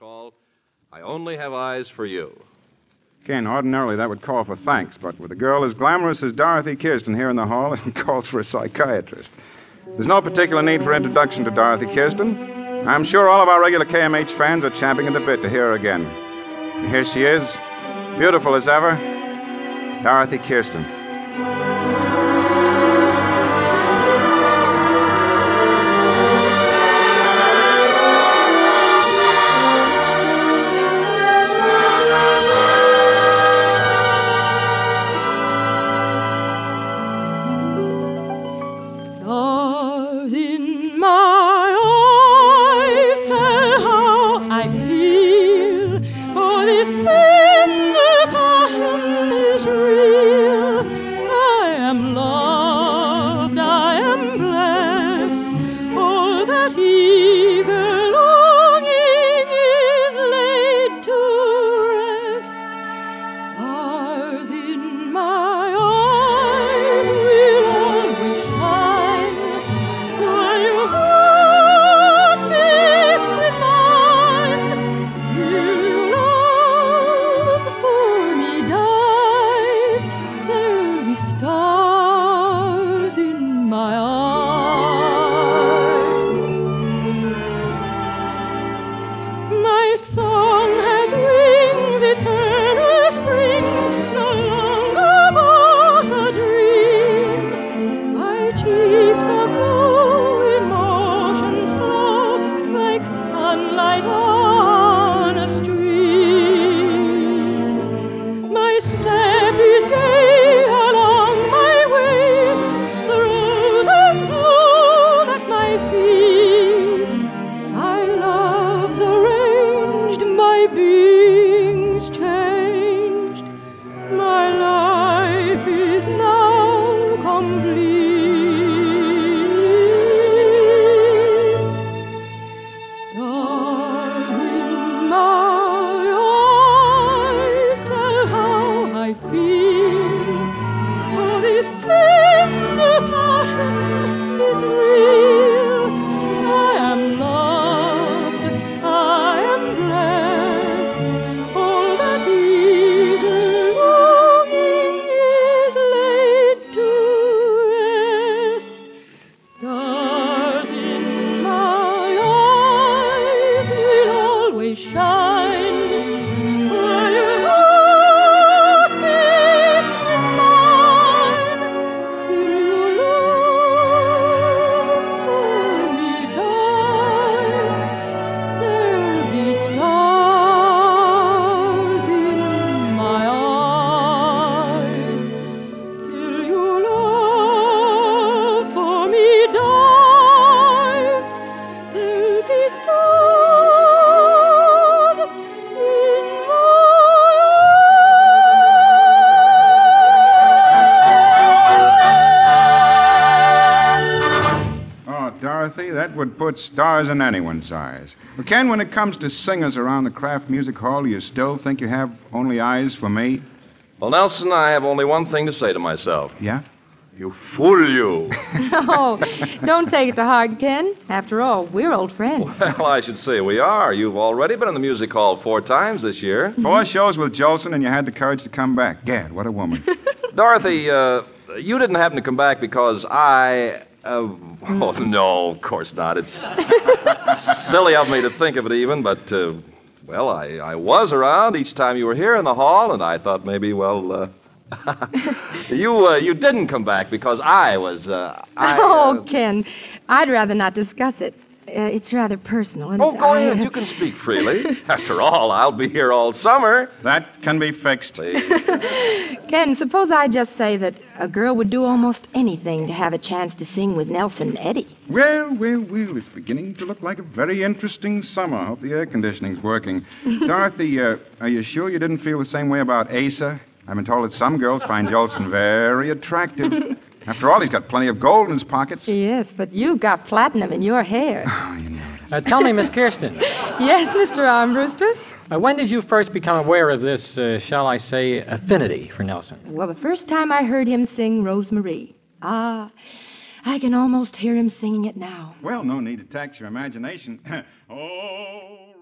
hall. I only have eyes for you. Ken, ordinarily that would call for thanks, but with a girl as glamorous as Dorothy Kirsten here in the hall, it calls for a psychiatrist. There's no particular need for introduction to Dorothy Kirsten. I'm sure all of our regular KMH fans are champing at the bit to hear her again. And here she is, beautiful as ever, Dorothy Kirsten. Dorothy, that would put stars in anyone's eyes. Well, Ken, when it comes to singers around the Kraft Music Hall, do you still think you have only eyes for me? Well, Nelson, I have only one thing to say to myself. Yeah? You fool you. Oh, don't take it to heart, Ken. After all, we're old friends. well, I should say we are. You've already been in the music hall four times this year. Four shows with Jolson, and you had the courage to come back. Gad, what a woman. Dorothy, uh, you didn't happen to come back because I. Uh, oh, no, of course not. It's silly of me to think of it even, but, uh, well, I, I was around each time you were here in the hall, and I thought maybe, well, uh, you uh, you didn't come back because I was. Uh, I, oh, uh, Ken, I'd rather not discuss it. Uh, it's rather personal. And Oh, go I, ahead. You can speak freely. After all, I'll be here all summer. That can be fixed. Ken, suppose I just say that a girl would do almost anything to have a chance to sing with Nelson and Eddy. Well, well, well, it's beginning to look like a very interesting summer. I hope the air conditioning's working. Dorothy, uh, are you sure you didn't feel the same way about Asa? I've been told that some girls find Jolson very attractive. After all, he's got plenty of gold in his pockets. Yes, but you've got platinum in your hair. Oh, you know. Uh, tell me, Miss Kirsten, yes, Mr. Armbruster? uh, when did you first become aware of this, uh, shall I say, affinity for Nelson? Well, the first time I heard him sing Rosemarie. Ah, I can almost hear him singing it now. Well, no need to tax your imagination. oh,